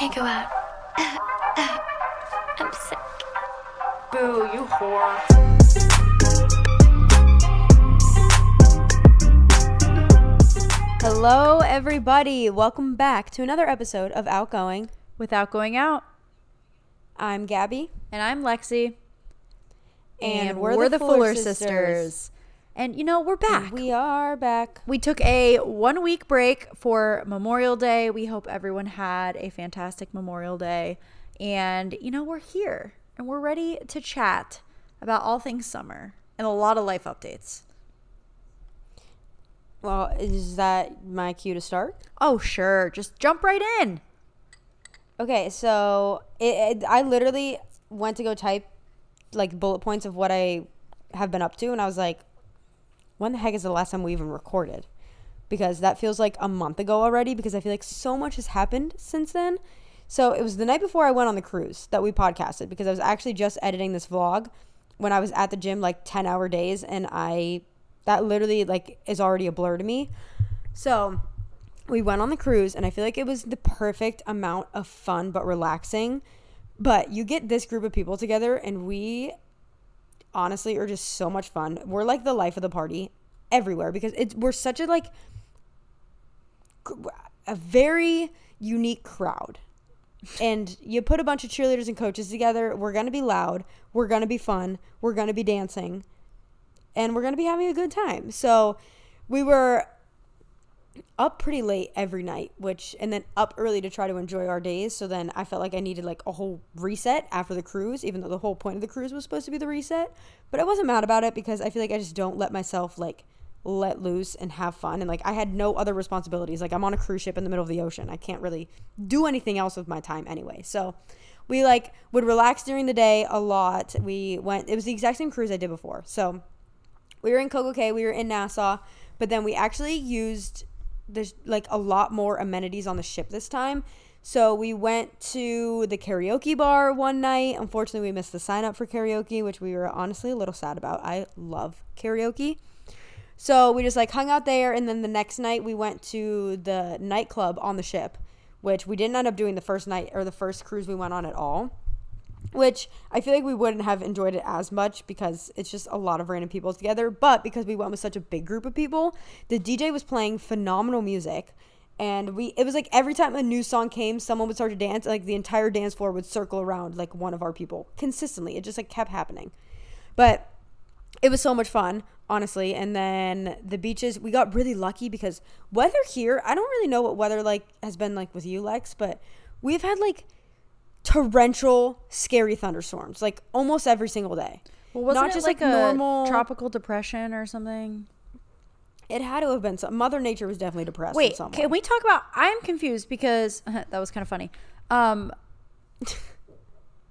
can't go out. I'm sick. Boo, you whore. Hello, everybody. Welcome back to another episode of Outgoing. Without going out. I'm Gabi. And I'm Lexi. And we're the Fuller sisters. And you know, we're back. We are back. We took a one week break for Memorial Day. We hope everyone had a fantastic Memorial Day. And, you know, we're here and we're ready to chat about all things summer and a lot of life updates. Well, is that my cue to start? Oh, sure. Just jump right in. Okay, so it, it, I literally went to go type like bullet points of what I have been up to, and I was like, when the heck is the last time we even recorded? Because that feels like a month ago already, because I feel like so much has happened since then. So it was the night before I went on the cruise that we podcasted, because I was actually just editing this vlog when I was at the gym like 10 hour days, and I that literally like is already a blur to me. So we went on the cruise and I feel like it was the perfect amount of fun but relaxing. But you get this group of people together and we honestly are just so much fun. We're like the life of the party everywhere because it's we're such a like a very unique crowd. And you put a bunch of cheerleaders and coaches together, we're going to be loud, we're going to be fun, we're going to be dancing and we're going to be having a good time. So we were up pretty late every night, which, and then up early to try to enjoy our days. So then I felt like I needed like a whole reset after the cruise, even though the whole point of the cruise was supposed to be the reset. But I wasn't mad about it because I feel like I just don't let myself like let loose and have fun. And like I had no other responsibilities. Like I'm on a cruise ship in the middle of the ocean. I can't really do anything else with my time anyway. So we like would relax during the day a lot. We went, it was the exact same cruise I did before. So we were in Coco Cay, we were in Nassau, but then we actually used there's like a lot more amenities on the ship this time. So we went to the karaoke bar one night. Unfortunately, we missed the sign up for karaoke, which we were honestly a little sad about. I love karaoke. So we just like hung out there and then the next night we went to the nightclub on the ship, which we didn't end up doing the first night or the first cruise we went on at all which I feel like we wouldn't have enjoyed it as much because it's just a lot of random people together. But because we went with such a big group of people, the DJ was playing phenomenal music. And we, it was like every time a new song came, someone would start to dance. Like the entire dance floor would circle around like one of our people consistently. It just like kept happening. But it was so much fun, honestly. And then the beaches, we got really lucky because weather here, I don't really know what weather like has been like with you, Lex, but we've had like torrential, scary thunderstorms, like almost every single day. Well, wasn't Not it just like, like a normal tropical depression or something? It had to have been. Some, Mother Nature was definitely depressed. Wait, can we talk about? I'm confused because that was kind of funny. Um,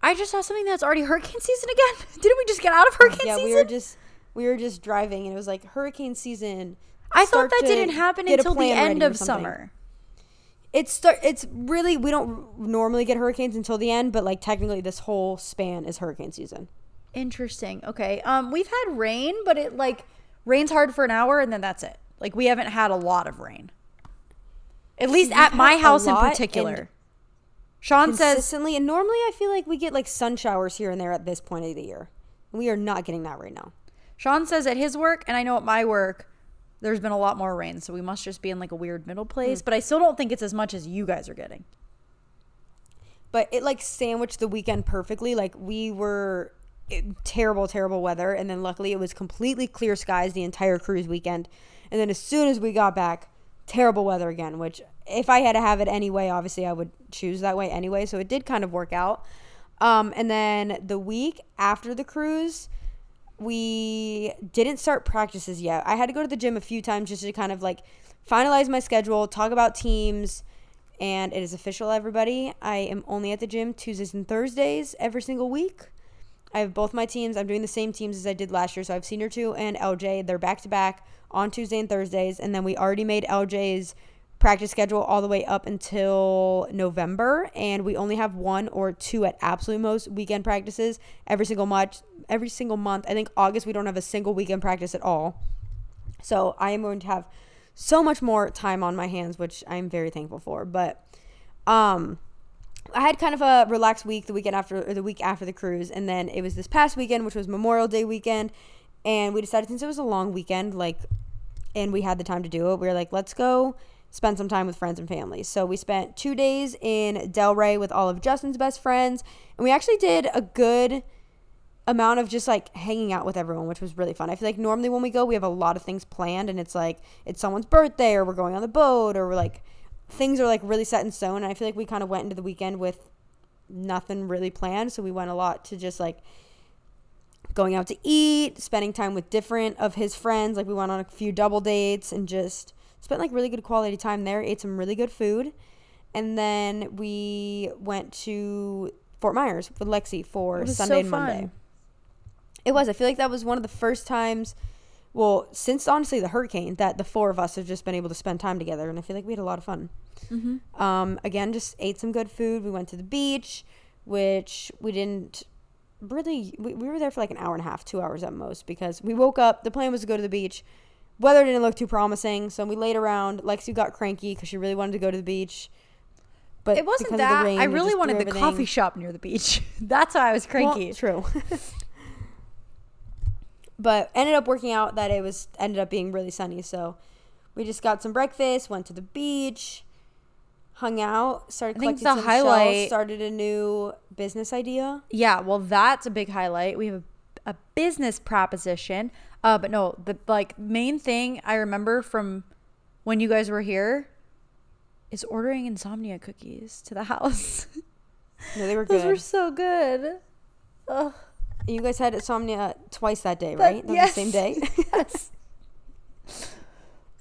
I just saw something that's already hurricane season again. Didn't we just get out of hurricane yeah, season? we were just we were just driving and it was like hurricane season. I thought that didn't happen until the end of summer it's start it's really we don't normally get hurricanes until the end but like technically this whole span is hurricane season. Interesting. Okay um we've had rain but it like rains hard for an hour and then that's it. Like we haven't had a lot of rain. At least at my house in particular. Sean consistently says and normally i feel like we get like sun showers here and there at this point of the year. We are not getting that right now. Sean says at his work and i know at my work there's been a lot more rain, so we must just be in like a weird middle place. Mm. But I still don't think it's as much as you guys are getting. But it like sandwiched the weekend perfectly. Like we were it, terrible, terrible weather, and then luckily it was completely clear skies the entire cruise weekend. And then as soon as we got back, terrible weather again. Which if I had to have it anyway, obviously I would choose that way anyway. So it did kind of work out. Um, and then the week after the cruise we didn't start practices yet. I had to go to the gym a few times just to kind of like finalize my schedule, talk about teams, and it is official, everybody. I am only at the gym Tuesdays and Thursdays every single week. I have both my teams. I'm doing the same teams as I did last year. So I have Senior 2 and LJ. They're back to back on Tuesday and Thursdays. And then we already made LJ's practice schedule all the way up until November, and we only have one or two at absolute most weekend practices every single month. Every single month, I think August we don't have a single weekend practice at all. So I am going to have so much more time on my hands, which I'm very thankful for. But um, I had kind of a relaxed week the weekend after or the week after the cruise, and then it was this past weekend, which was Memorial Day weekend, and we decided since it was a long weekend, like, and we had the time to do it, we were like, let's go spend some time with friends and family. So we spent two days in Delray with all of Justin's best friends, and we actually did a good amount of just like hanging out with everyone, which was really fun. I feel like normally when we go, we have a lot of things planned, and it's like it's someone's birthday, or we're going on the boat, or we're like things are like really set in stone. And I feel like we kind of went into the weekend with nothing really planned, so we went a lot to just like going out to eat, spending time with different of his friends. Like we went on a few double dates and just spent like really good quality time there. Ate some really good food, and then we went to Fort Myers with Lexi for Sunday so and Monday. It was. I feel like that was one of the first times, well, since honestly the hurricane, that the four of us have just been able to spend time together, and I feel like we had a lot of fun. Mm-hmm. Um, again, just ate some good food. We went to the beach, which we didn't really. We, we were there for like an hour and a half, two hours at most, because we woke up. The plan was to go to the beach. Weather didn't look too promising, so we laid around. Lexi got cranky because she really wanted to go to the beach. But It wasn't that. rain, I really wanted the everything- coffee shop near the beach. That's why I was Well, cranky. true. but ended up working out that it was ended up being really sunny. So we just got some breakfast, went to the beach, hung out, started I collecting the some shells, highlight- started a new business idea. Yeah, well, that's a big highlight. We have a, a business proposition. Uh, but no, the like main thing I remember from when you guys were here is ordering insomnia cookies to the house. No, they were Those good. were so good. Ugh. you guys had insomnia twice that day, right? That yes. the same day. yes.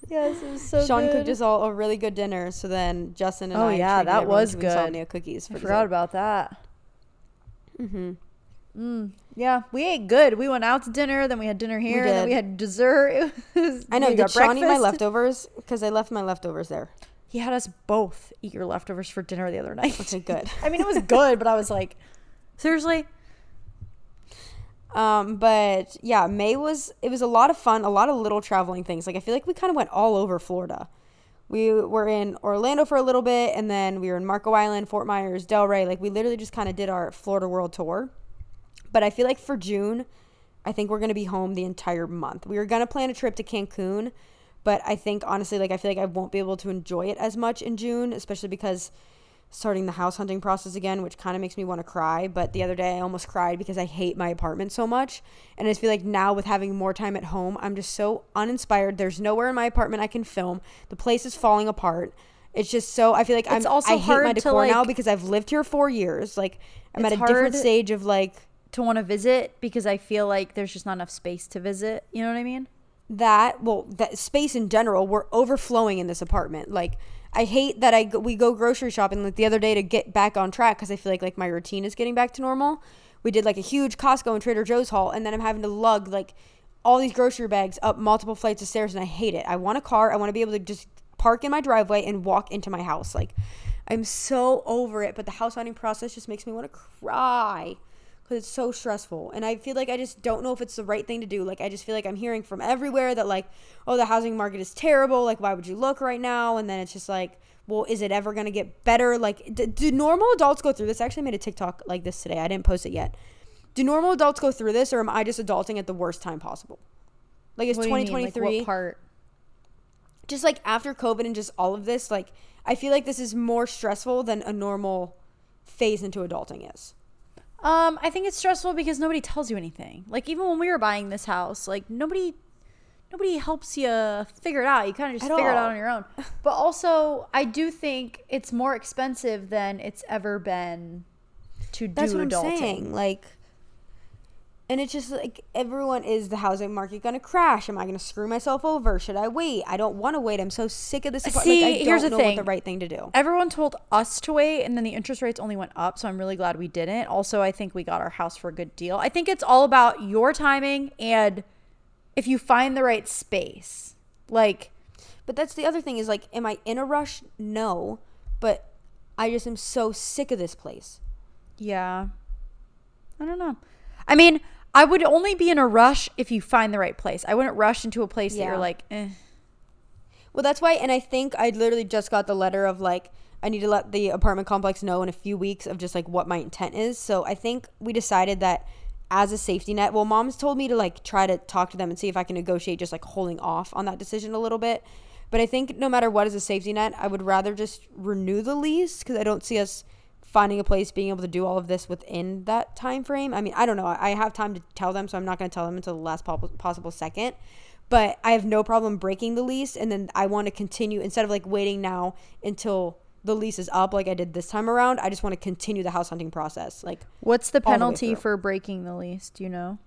Yes, it was so Sean good. cooked us all a really good dinner. So then Justin and Oh, I yeah, that was good. insomnia cookies. For I forgot about that. Mm-hmm. Mm, yeah, we ate good. We went out to dinner, then we had dinner here, and then we had dessert. It was, I know. we Did Sean eat my leftovers? Because I left my leftovers there. He had us both eat your leftovers for dinner the other night. Okay, good. I mean, it was good, but I was like, seriously? Um, but yeah, May was it was a lot of fun, a lot of little traveling things. Like I feel like we kind of went all over Florida. We were in Orlando for a little bit, and then we were in Marco Island, Fort Myers, Delray. Like we literally just kind of did our Florida World tour. But I feel like for June, I think we're gonna be home the entire month. We were gonna plan a trip to Cancun, but I think honestly, like I feel like I won't be able to enjoy it as much in June, especially because starting the house hunting process again, which kind of makes me want to cry. But the other day I almost cried because I hate my apartment so much. And I just feel like now with having more time at home, I'm just so uninspired. There's nowhere in my apartment I can film. The place is falling apart. It's just so I feel like It's I'm also I hate hard my to, decor now like- because I've lived here four years. Like I'm at a different stage of like To want to visit because I feel like there's just not enough space to visit. You know what I mean? that well that space in general we're overflowing in this apartment like i hate that i go, we go grocery shopping like the other day to get back on track because i feel like like my routine is getting back to normal we did like a huge costco and trader joe's haul and then i'm having to lug like all these grocery bags up multiple flights of stairs and i hate it i want a car i want to be able to just park in my driveway and walk into my house like i'm so over it but the house hunting process just makes me want to cry because it's so stressful and i feel like i just don't know if it's the right thing to do like i just feel like i'm hearing from everywhere that like oh the housing market is terrible like why would you look right now? And then it's just like well is it ever going to get better? Like d- do normal adults go through this? I actually made a tiktok like this today i didn't post it yet. Do normal adults go through this or am i just adulting at the worst time possible? Like it's What do you mean? Like, 2023 what part? just like after covid and just all of this like i feel like this is more stressful than a normal phase into adulting is Um, I think it's stressful because nobody tells you anything. Like even when we were buying this house, like nobody nobody helps you figure it out. You kind of just At figure it out on your own. But also, I do think it's more expensive than it's ever been to That's do what adulting. I'm saying. Like, and it's just like everyone is the housing market going to crash? Am I going to screw myself over? Should I wait? I don't want to wait. I'm so sick of this. apart- See, like, I don't here's the know thing. what the right thing to do. Everyone told us to wait, and then the interest rates only went up. So I'm really glad we didn't. Also, I think we got our house for a good deal. I think it's all about your timing and if you find the right space. Like, But that's the other thing is like, am I in a rush? No, but I just am so sick of this place. Yeah. I don't know. I mean, I would only be in a rush if you find the right place. I wouldn't rush into a place that you're like, eh. Well, that's why, and I think I literally just got the letter of like, I need to let the apartment complex know in a few weeks of just like what my intent is. So I think we decided that as a safety net, well, mom's told me to like try to talk to them and see if I can negotiate just like holding off on that decision a little bit. But I think no matter what is a safety net, I would rather just renew the lease because I don't see us finding a place being able to do all of this within that time frame. I mean, I don't know. I have time to tell them, so I'm not going to tell them until the last possible second but I have no problem breaking the lease and then I want to continue instead of like waiting now until the lease is up like I did this time around. I just want to continue the house hunting process. Like what's the penalty the for breaking the lease? Do you know?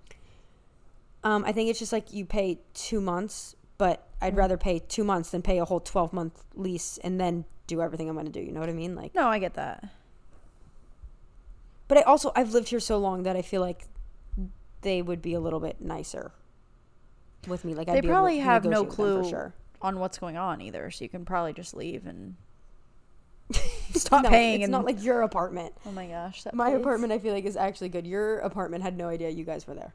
Um, I think it's just like you pay two months, but I'd mm. rather pay two months than pay a whole twelve month lease and then do everything I'm going to do. You know what I mean? Like no, I get that. But I also I've lived here so long that I feel like they would be a little bit nicer with me. Like they I'd probably have no clue sure. on what's going on either, so you can probably just leave and stop no, paying. It's and, not like your apartment. Oh my gosh, my place. apartment I feel like is actually good. Your apartment had no idea you guys were there.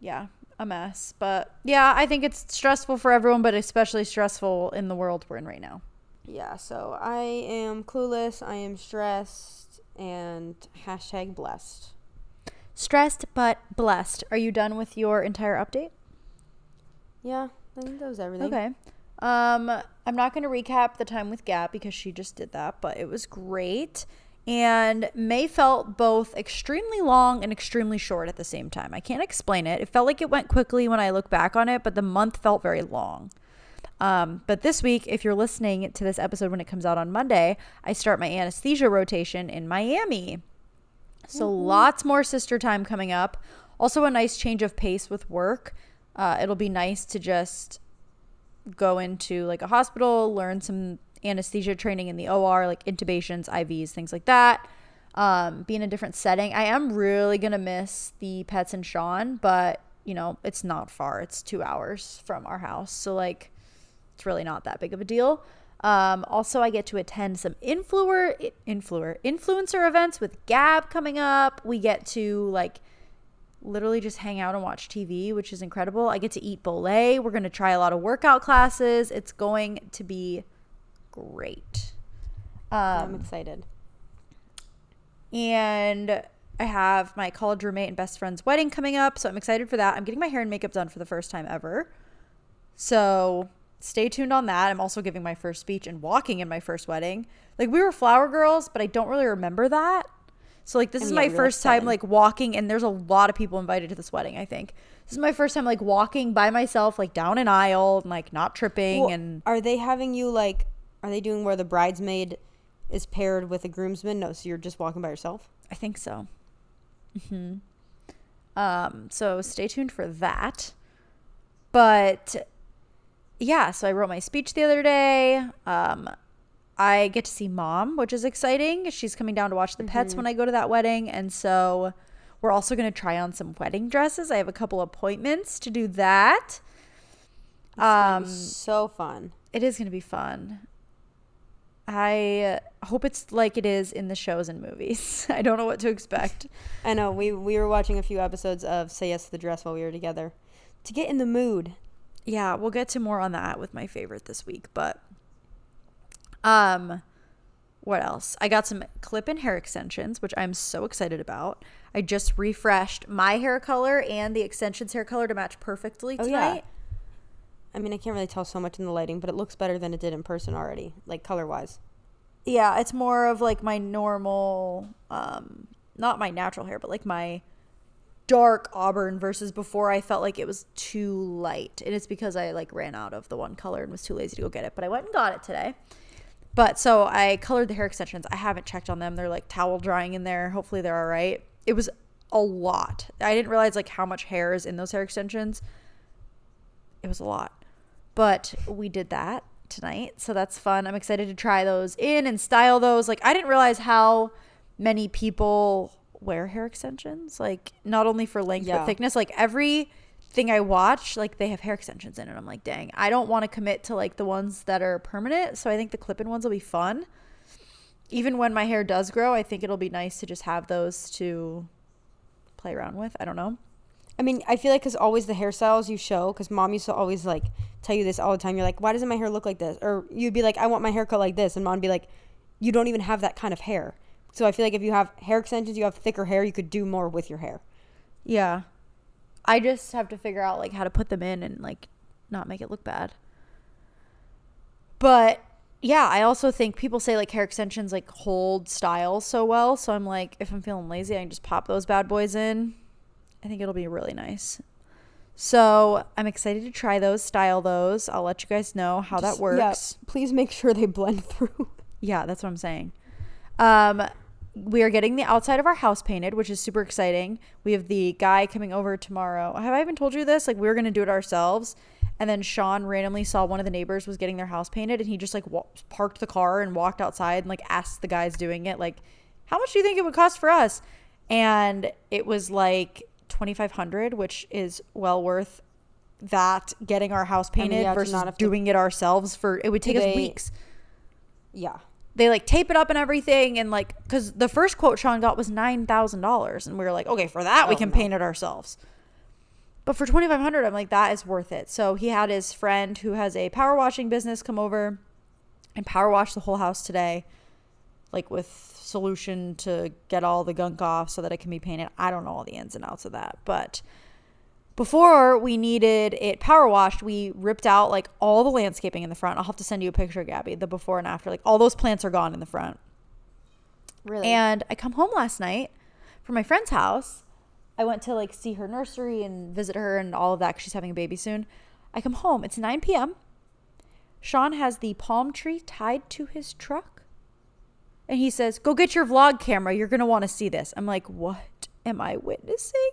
Yeah, a mess. But yeah, I think it's stressful for everyone, but especially stressful in the world we're in right now. Yeah, so I am clueless. I am stressed and hashtag blessed. Stressed but blessed. Are you done with your entire update? Yeah, I think that was everything. Okay. Um, I'm not going to recap the time with Gab because she just did that, but it was great. And May felt both extremely long and extremely short at the same time. I can't explain it. It felt like it went quickly when I look back on it, but the month felt very long. Um, but this week, if you're listening to this episode when it comes out on Monday, I start my anesthesia rotation in Miami. So mm-hmm. lots more sister time coming up. Also, a nice change of pace with work. Uh, it'll be nice to just go into like a hospital, learn some anesthesia training in the OR, like intubations, IVs, things like that. Um, be in a different setting. I am really gonna miss the pets and Sean, but you know it's not far. It's two hours from our house, so like it's really not that big of a deal. Um, also, I get to attend some influencer influencer influencer events with Gab coming up. We get to like literally just hang out and watch TV, which is incredible. I get to eat Bolay. We're going to try a lot of workout classes. It's going to be great. Um, I'm excited. And I have my college roommate and best friend's wedding coming up, so I'm excited for that. I'm getting my hair and makeup done for the first time ever. So stay tuned on that. I'm also giving my first speech and walking in my first wedding. Like we were flower girls, but I don't really remember that. So like this and is yeah, my first time like walking and there's a lot of people invited to this wedding, I think. This is my first time like walking by myself like down an aisle and like not tripping well, and Are they having you like are they doing where the bridesmaid is paired with a groomsman? No, so you're just walking by yourself? I think so. Mhm. Um so stay tuned for that. But yeah, so I wrote my speech the other day. Um, I get to see mom, which is exciting. She's coming down to watch the pets mm-hmm. when I go to that wedding. And so we're also going to try on some wedding dresses. I have a couple appointments to do that. Um, so fun. It is going to be fun. I hope it's like it is in the shows and movies. I don't know what to expect. I know. We we were watching a few episodes of Say Yes to the Dress while we were together to get in the mood yeah, we'll get to more on that with my favorite this week, but um what else? I got some clip and hair extensions, which I'm so excited about. I just refreshed my hair color and the extensions hair color to match perfectly tonight. Oh, yeah. I mean, I can't really tell so much in the lighting, but it looks better than it did in person already, like color wise. Yeah, it's more of like my normal, um, not my natural hair, but like my dark auburn versus before I felt like it was too light. And it's because I like ran out of the one color and was too lazy to go get it. But I went and got it today. But so I colored the hair extensions. I haven't checked on them. They're like towel drying in there. Hopefully they're all right. It was a lot. I didn't realize like how much hair is in those hair extensions. It was a lot. But we did that tonight. So that's fun. I'm excited to try those in and style those. Like I didn't realize how many people wear hair extensions, like not only for length yeah. but thickness. Like every thing I watch, like they have hair extensions in it. I'm like, dang, I don't want to commit to like the ones that are permanent. So I think the clip-in ones will be fun. Even when my hair does grow, I think it'll be nice to just have those to play around with. I don't know. I mean, I feel like because always the hairstyles you show, because mom used to always like tell you this all the time. You're like, why doesn't my hair look like this? Or you'd be like, I want my hair cut like this, and mom would be like, you don't even have that kind of hair. So I feel like if you have hair extensions, you have thicker hair, you could do more with your hair. Yeah. I just have to figure out like how to put them in and like not make it look bad. But yeah, I also think people say like hair extensions like hold style so well. So I'm like, if I'm feeling lazy, I can just pop those bad boys in. I think it'll be really nice. So I'm excited to try those, style those. I'll let you guys know how Just- that works. yeah, please make sure they blend through. Yeah, that's what I'm saying. Um, we are getting the outside of our house painted, which is super exciting. We have the guy coming over tomorrow. Have I even told you this? Like we were gonna do it ourselves, and then Sean randomly saw one of the neighbors was getting their house painted, and he just like wa- parked the car and walked outside and like asked the guys doing it, like, "How much do you think it would cost for us?" And it was like twenty five hundred, which is well worth that getting our house mean, painted yeah, versus not to- doing it ourselves for it would take us they- weeks Yeah. They like tape it up and everything and like because the first quote sean got was $9000 and we were like okay for that we Oh, can no. paint it ourselves. But for 2500 i'm like that is worth it. So he had his friend who has a power washing business come over and power wash the whole house today like with solution to get all the gunk off so that it can be painted. I don't know all the ins and outs of that but before we needed it power washed, we ripped out like all the landscaping in the front. I'll have to send you a picture, Gabi, the before and after. Like all those plants are gone in the front. Really? And I come home last night from my friend's house. I went to like see her nursery and visit her and all of that 'cause she's having a baby soon. I come home. It's 9 p.m. Sean has the palm tree tied to his truck. And he says, Go get your vlog camera. You're going to want to see this. I'm like, What am I witnessing?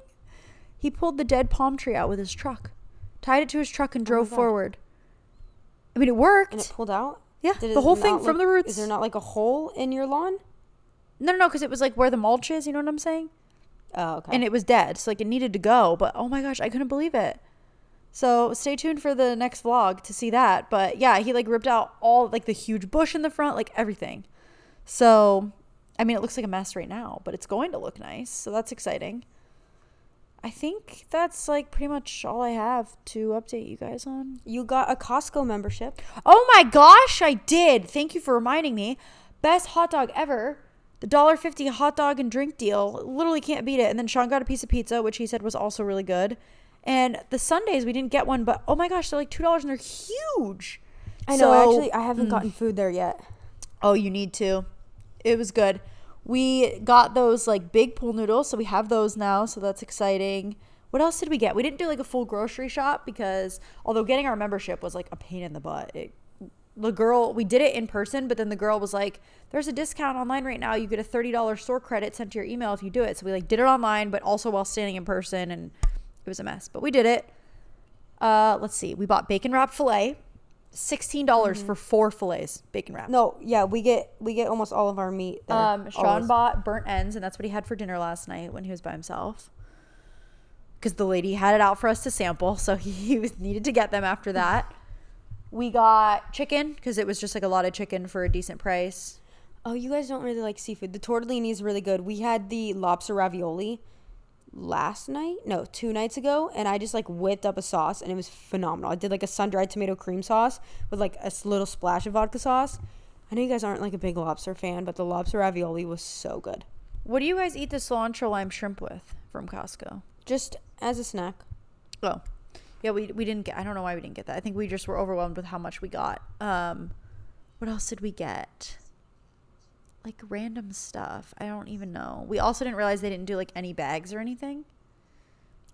He pulled the dead palm tree out with his truck, tied it to his truck, and oh drove Oh forward. I mean, it worked. and it pulled out? yeah, Did the whole thing not from the roots. Is there not like a hole in your lawn? no, no, no, because it was like where the mulch is. You know what I'm saying? Oh, okay. and it was dead. So like it needed to go, but oh my gosh, I couldn't believe it. So stay tuned for the next vlog to see that. But yeah, he like ripped out all like the huge bush in the front, like everything. So I mean, it looks like a mess right now, but it's going to look nice. So that's exciting. I think that's like pretty much all I have to update you guys on. you got a Costco membership. Oh my gosh, I did. Thank you for reminding me. Best hot dog ever. The $1.50 hot dog and drink deal. Literally can't beat it. And then Sean got a piece of pizza, which he said was also really good. And the sundaes, we didn't get one, but oh my gosh, they're like $2 and they're huge. I know. So- actually, I haven't mm. gotten food there yet. Oh, you need to. It was good. We got those like big pool noodles, so we have those now, so that's exciting. What else did we get? We didn't do like a full grocery shop because although getting our membership was like a pain in the butt. It the girl we did it in person, but then the girl was like, "There's a discount online right now. You get a thirty dollars store credit sent to your email if you do it." So we like did it online, but also while standing in person, and it was a mess. But we did it. Uh, let's see. We bought bacon wrapped fillet, sixteen dollars for four fillets, bacon wrapped. No, yeah, we get we get almost all of our meat. Um, Sean always. bought burnt ends, and that's what he had for dinner last night when he was by himself. Because the lady had it out for us to sample, so he was, needed to get them after that. We got chicken because it was just like a lot of chicken for a decent price. Oh, you guys don't really like seafood. The tortellini is really good. We had the lobster ravioli last night, no, two nights ago, and I just like whipped up a sauce, and it was phenomenal. I did like a sun dried tomato cream sauce with like a little splash of vodka sauce. I know you guys aren't like a big lobster fan, but the lobster ravioli was so good. What do you guys eat the cilantro lime shrimp with from Costco? Just as a snack. Oh, yeah, we we didn't get. I don't know why we didn't get that. I think we just were overwhelmed with how much we got. Um, what else did we get? Like random stuff. I don't even know. We also didn't realize they didn't do like any bags or anything.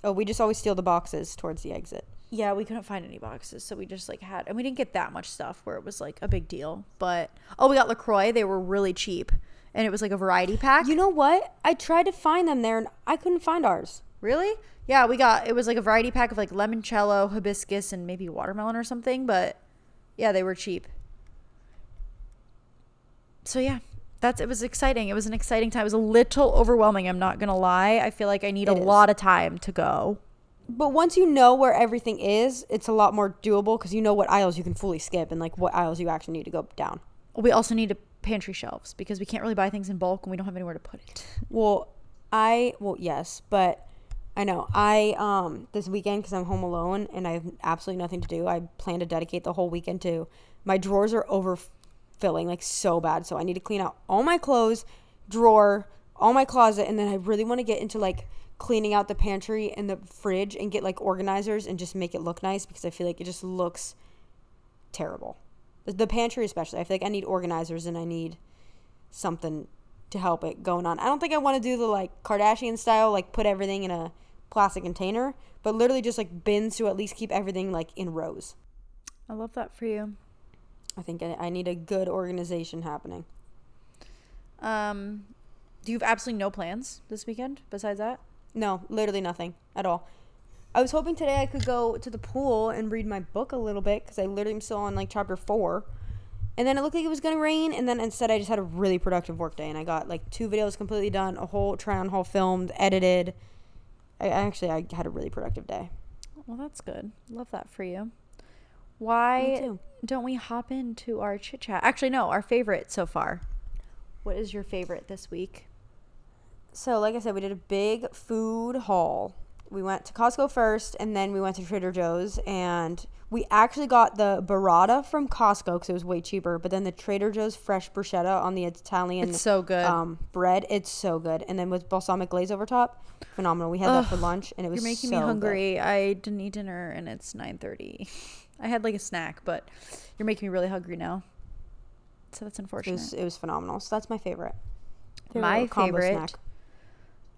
Oh, we just always steal the boxes towards the exit. Yeah, we couldn't find any boxes, so we just like had, and we didn't get that much stuff where it was like a big deal. But oh, we got LaCroix. They were really cheap, and it was like a variety pack. You know what? I tried to find them there, and I couldn't find ours. Really? Yeah, we got it was like a variety pack of like limoncello, hibiscus, and maybe watermelon or something. But yeah, they were cheap. So yeah, that's it was exciting. It was an exciting time. It was a little overwhelming. I'm not gonna lie. I feel like I need a It is. lot of time to go. But once you know where everything is, it's a lot more doable because you know what aisles you can fully skip and like what aisles you actually need to go down. We also need a pantry shelves because we can't really buy things in bulk and we don't have anywhere to put it. Well, I well yes, but I know. I um this weekend because I'm home alone and I have absolutely nothing to do. I plan to dedicate the whole weekend to my drawers are overfilling like so bad. So I need to clean out all my clothes, drawer, all my closet, and then I really want to get into like cleaning out the pantry and the fridge and get like organizers and just make it look nice because I feel like it just looks terrible. The pantry especially. I feel like I need organizers and I need something to help it going on. I don't think I want to do the like Kardashian style, like put everything in a plastic container, but literally just like bins to at least keep everything like in rows. I love that for you. I think I, I need a good organization happening. Um, do you have absolutely no plans this weekend besides that? No, literally nothing at all. I was hoping today I could go to the pool and read my book a little bit because I literally am still on like chapter four. And then it looked like it was gonna rain, and then instead I just had a really productive work day, and I got like two videos completely done, a whole try on haul filmed, edited. I actually I had a really productive day. Well, that's good. Love that for you. Why don't we hop into our chit chat? Actually, no, our favorite so far. What is your favorite this week? So, like I said, we did a big food haul. We went to Costco first, and then we went to Trader Joe's, and we actually got the burrata from Costco because it was way cheaper. But then the Trader Joe's fresh bruschetta on the Italian It's so good. um, bread, it's so good. And then with balsamic glaze over top, phenomenal. We had that for lunch, and it was You're making so me good. hungry. I didn't eat dinner and it's 9:30. I had like a snack, but you're making me really hungry now. So that's It unfortunate. was it was phenomenal. So that's my favorite. Favorite My favorite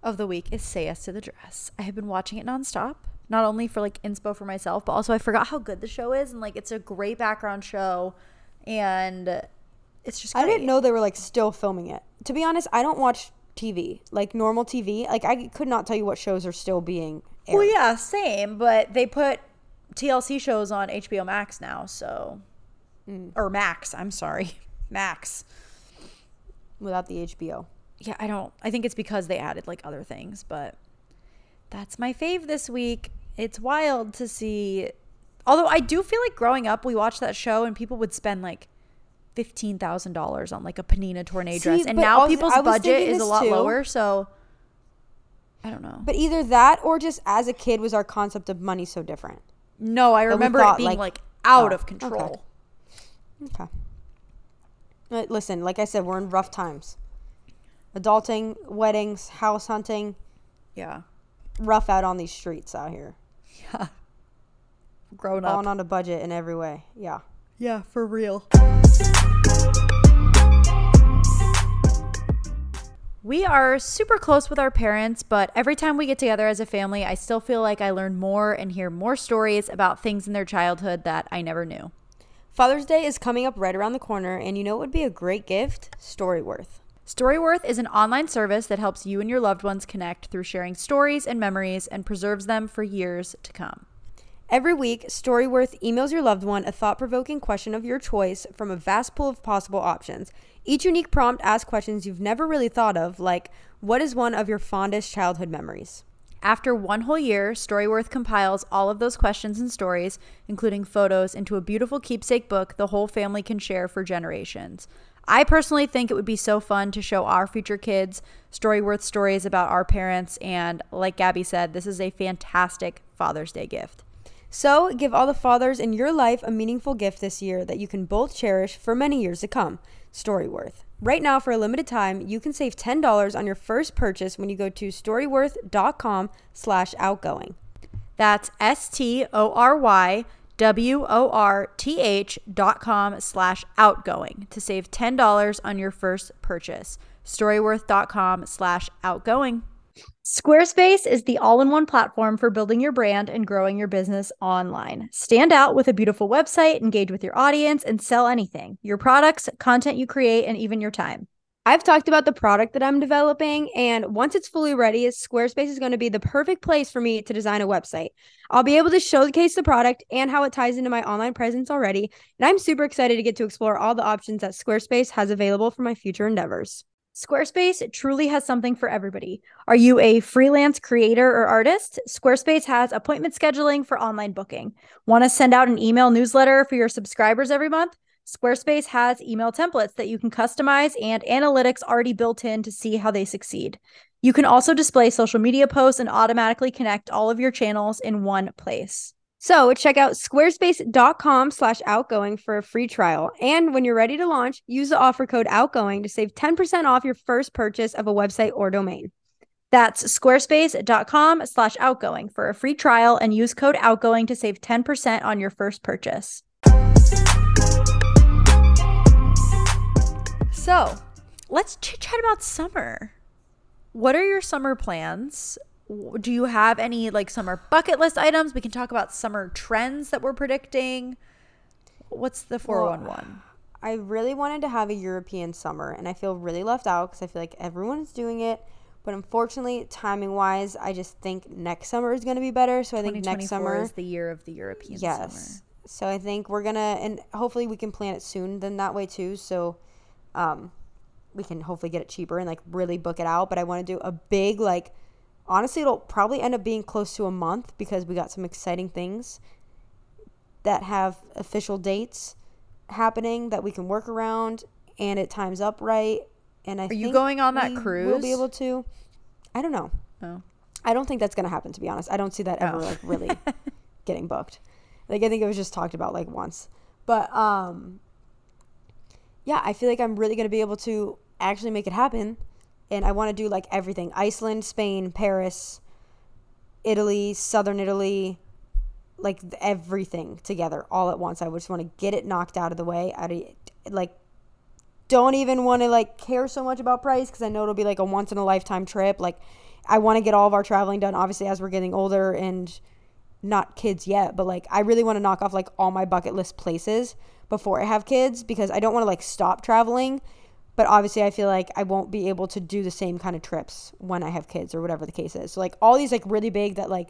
of the week is Say Yes to the Dress. I have been watching it nonstop, not only for like inspo for myself, but also I forgot how good the show is and like it's a great background show and it's just I didn't know they were like still filming it. To be honest, I don't watch TV like normal TV. Like I could not tell you what shows are still being aired. Well, yeah, same, but they put TLC shows on HBO Max now, so Mm. or Max, I'm sorry. Max. without the HBO. yeah, I don't. I think it's because they added like other things, but that's my fave this week. It's wild to see. Although I do feel like growing up, we watched that show and people would spend like fifteen thousand dollars on like a Pnina Tornai dress, and now also- people's budget is a lot too. lower. So I don't know. But either that or just as a kid was our concept of money so different. No, I remember it being like- like, out oh, of control. okay. Okay. Uh, Listen, like I said, we're in rough times. Adulting, weddings, house hunting, Yeah, rough out on these streets out here. yeah. Grown up. Falling on a budget in every way. Yeah. Yeah, for real. We are super close with our parents, but every time we get together as a family, I still feel like I learn more and hear more stories about things in their childhood that I never knew. Father's Day is coming up right around the corner, and you know what would be a great gift? Storyworth. Storyworth is an online service that helps you and your loved ones connect through sharing stories and memories and preserves them for years to come. Every week, Storyworth emails your loved one a thought provoking question of your choice from a vast pool of possible options. Each unique prompt asks questions you've never really thought of, like, what is one of your fondest childhood memories? After one whole year, Storyworth compiles all of those questions and stories, including photos, into a beautiful keepsake book the whole family can share for generations. I personally think it would be so fun to show our future kids Storyworth stories about our parents, and like Gabi said, this is a fantastic Father's Day gift. So, give all the fathers in your life a meaningful gift this year that you can both cherish for many years to come. Storyworth. Right now, for a limited time, you can save $10 on your first purchase when you go to storyworth.com slash outgoing. That's S T O R Y W O R T H dot com slash outgoing to save $10 on your first purchase. Storyworth.com slash outgoing. Squarespace is the all in one platform for building your brand and growing your business online. Stand out with a beautiful website, engage with your audience, and sell anything your products, content you create, and even your time. I've talked about the product that I'm developing, and once it's fully ready, Squarespace is going to be the perfect place for me to design a website. I'll be able to showcase the product and how it ties into my online presence already, and I'm super excited to get to explore all the options that Squarespace has available for my future endeavors. Squarespace truly has something for everybody. Are you a freelance creator or artist? Squarespace has appointment scheduling for online booking. Want to send out an email newsletter for your subscribers every month? Squarespace has email templates that you can customize and analytics already built in to see how they succeed. You can also display social media posts and automatically connect all of your channels in one place. So check out squarespace.com slash outgoing for a free trial. And when you're ready to launch, use the offer code outgoing to save 10% off your first purchase of a website or domain. That's squarespace.com slash outgoing for a free trial and use code outgoing to save 10% on your first purchase. So let's chit chat about summer. What are your summer plans? Do you have any like summer bucket list items? We can talk about summer trends that we're predicting. What's the 411? I really wanted to have a European summer, and I feel really left out because I feel like everyone's doing it. But unfortunately, timing wise, I just think next summer is going to be better. So I think next summer is the year of the European yes. summer. So I think we're gonna, and hopefully we can plan it soon. Then that way too. So, um, we can hopefully get it cheaper and like really book it out. But I want to do a big like, honestly, it'll probably end up being close to a month because we got some exciting things that have official dates happening that we can work around, and it times up right. And I Are you going on that we We'll be able to. I don't know. Oh. I don't think that's gonna happen. To be honest, I don't see that ever Oh. like really getting booked. Like I think it was just talked about like once, but um, yeah, I feel like I'm really gonna be able to actually make it happen, and I want to do like everything: Iceland, Spain, Paris, Italy, Southern Italy, like everything together all at once. I just want to get it knocked out of the way. I like don't even want to like care so much about price because I know it'll be like a once in a lifetime trip. Like I want to get all of our traveling done obviously as we're getting older and not kids yet, but like I really want to knock off like all my bucket list places before I have kids because I don't want to like stop traveling. But obviously I feel like I won't be able to do the same kind of trips when I have kids or whatever the case is. So like all these like really big that like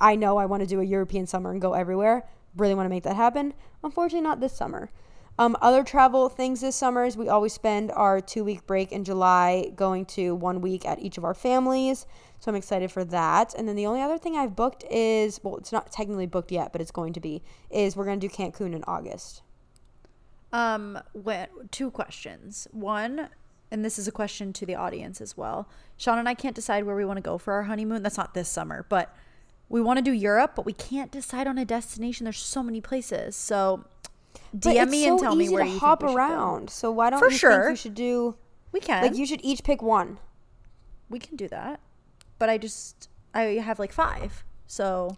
I know I want to do a European summer and go everywhere. Really want to make that happen. Unfortunately, not this summer. Um, other travel things this summer is we always spend our two week break in July going to one week at each of our families. So I'm excited for that. And then the only other thing I've booked is well, it's not technically booked yet, but it's going to be is we're going to do Cancun in August. Um, when, two questions. One, and this is a question to the audience as well. Sean and I can't decide where we want to go for our honeymoon. That's not this summer, but we want to do Europe, but we can't decide on a destination. There's so many places. So DM me and tell me where to you hop think we should go. around. So why don't For you sure. think you should do We can. like you should each pick one. we can do that. But I just I have like five. So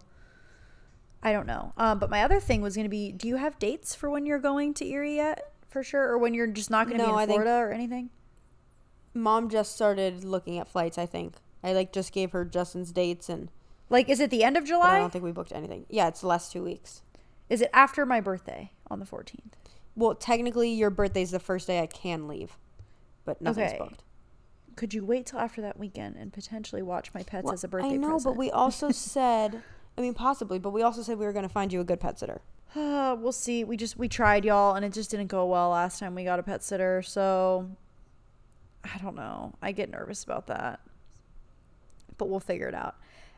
I don't know. Um, but my other thing was going to be do you have dates for when you're going to Erie yet? For sure or when you're just not going to No, be in think- Florida or anything? Mom just started looking at flights, I think. I like just gave her Justin's dates and Like is it the end of July? I don't think we booked anything. Yeah, it's the last two weeks. Is it after my birthday on the 14th? Well, technically your birthday's the first day I can leave. But nothing's Okay. booked. Could you wait till after that weekend and potentially watch my pets Well, as a birthday I know, present? but we also said I mean possibly, but we also said we were gonna find you a good pet sitter. Uh, we'll see. We just we tried y'all and it just didn't go well last time we got a pet sitter. So I don't know. I get nervous about that. But we'll figure it out.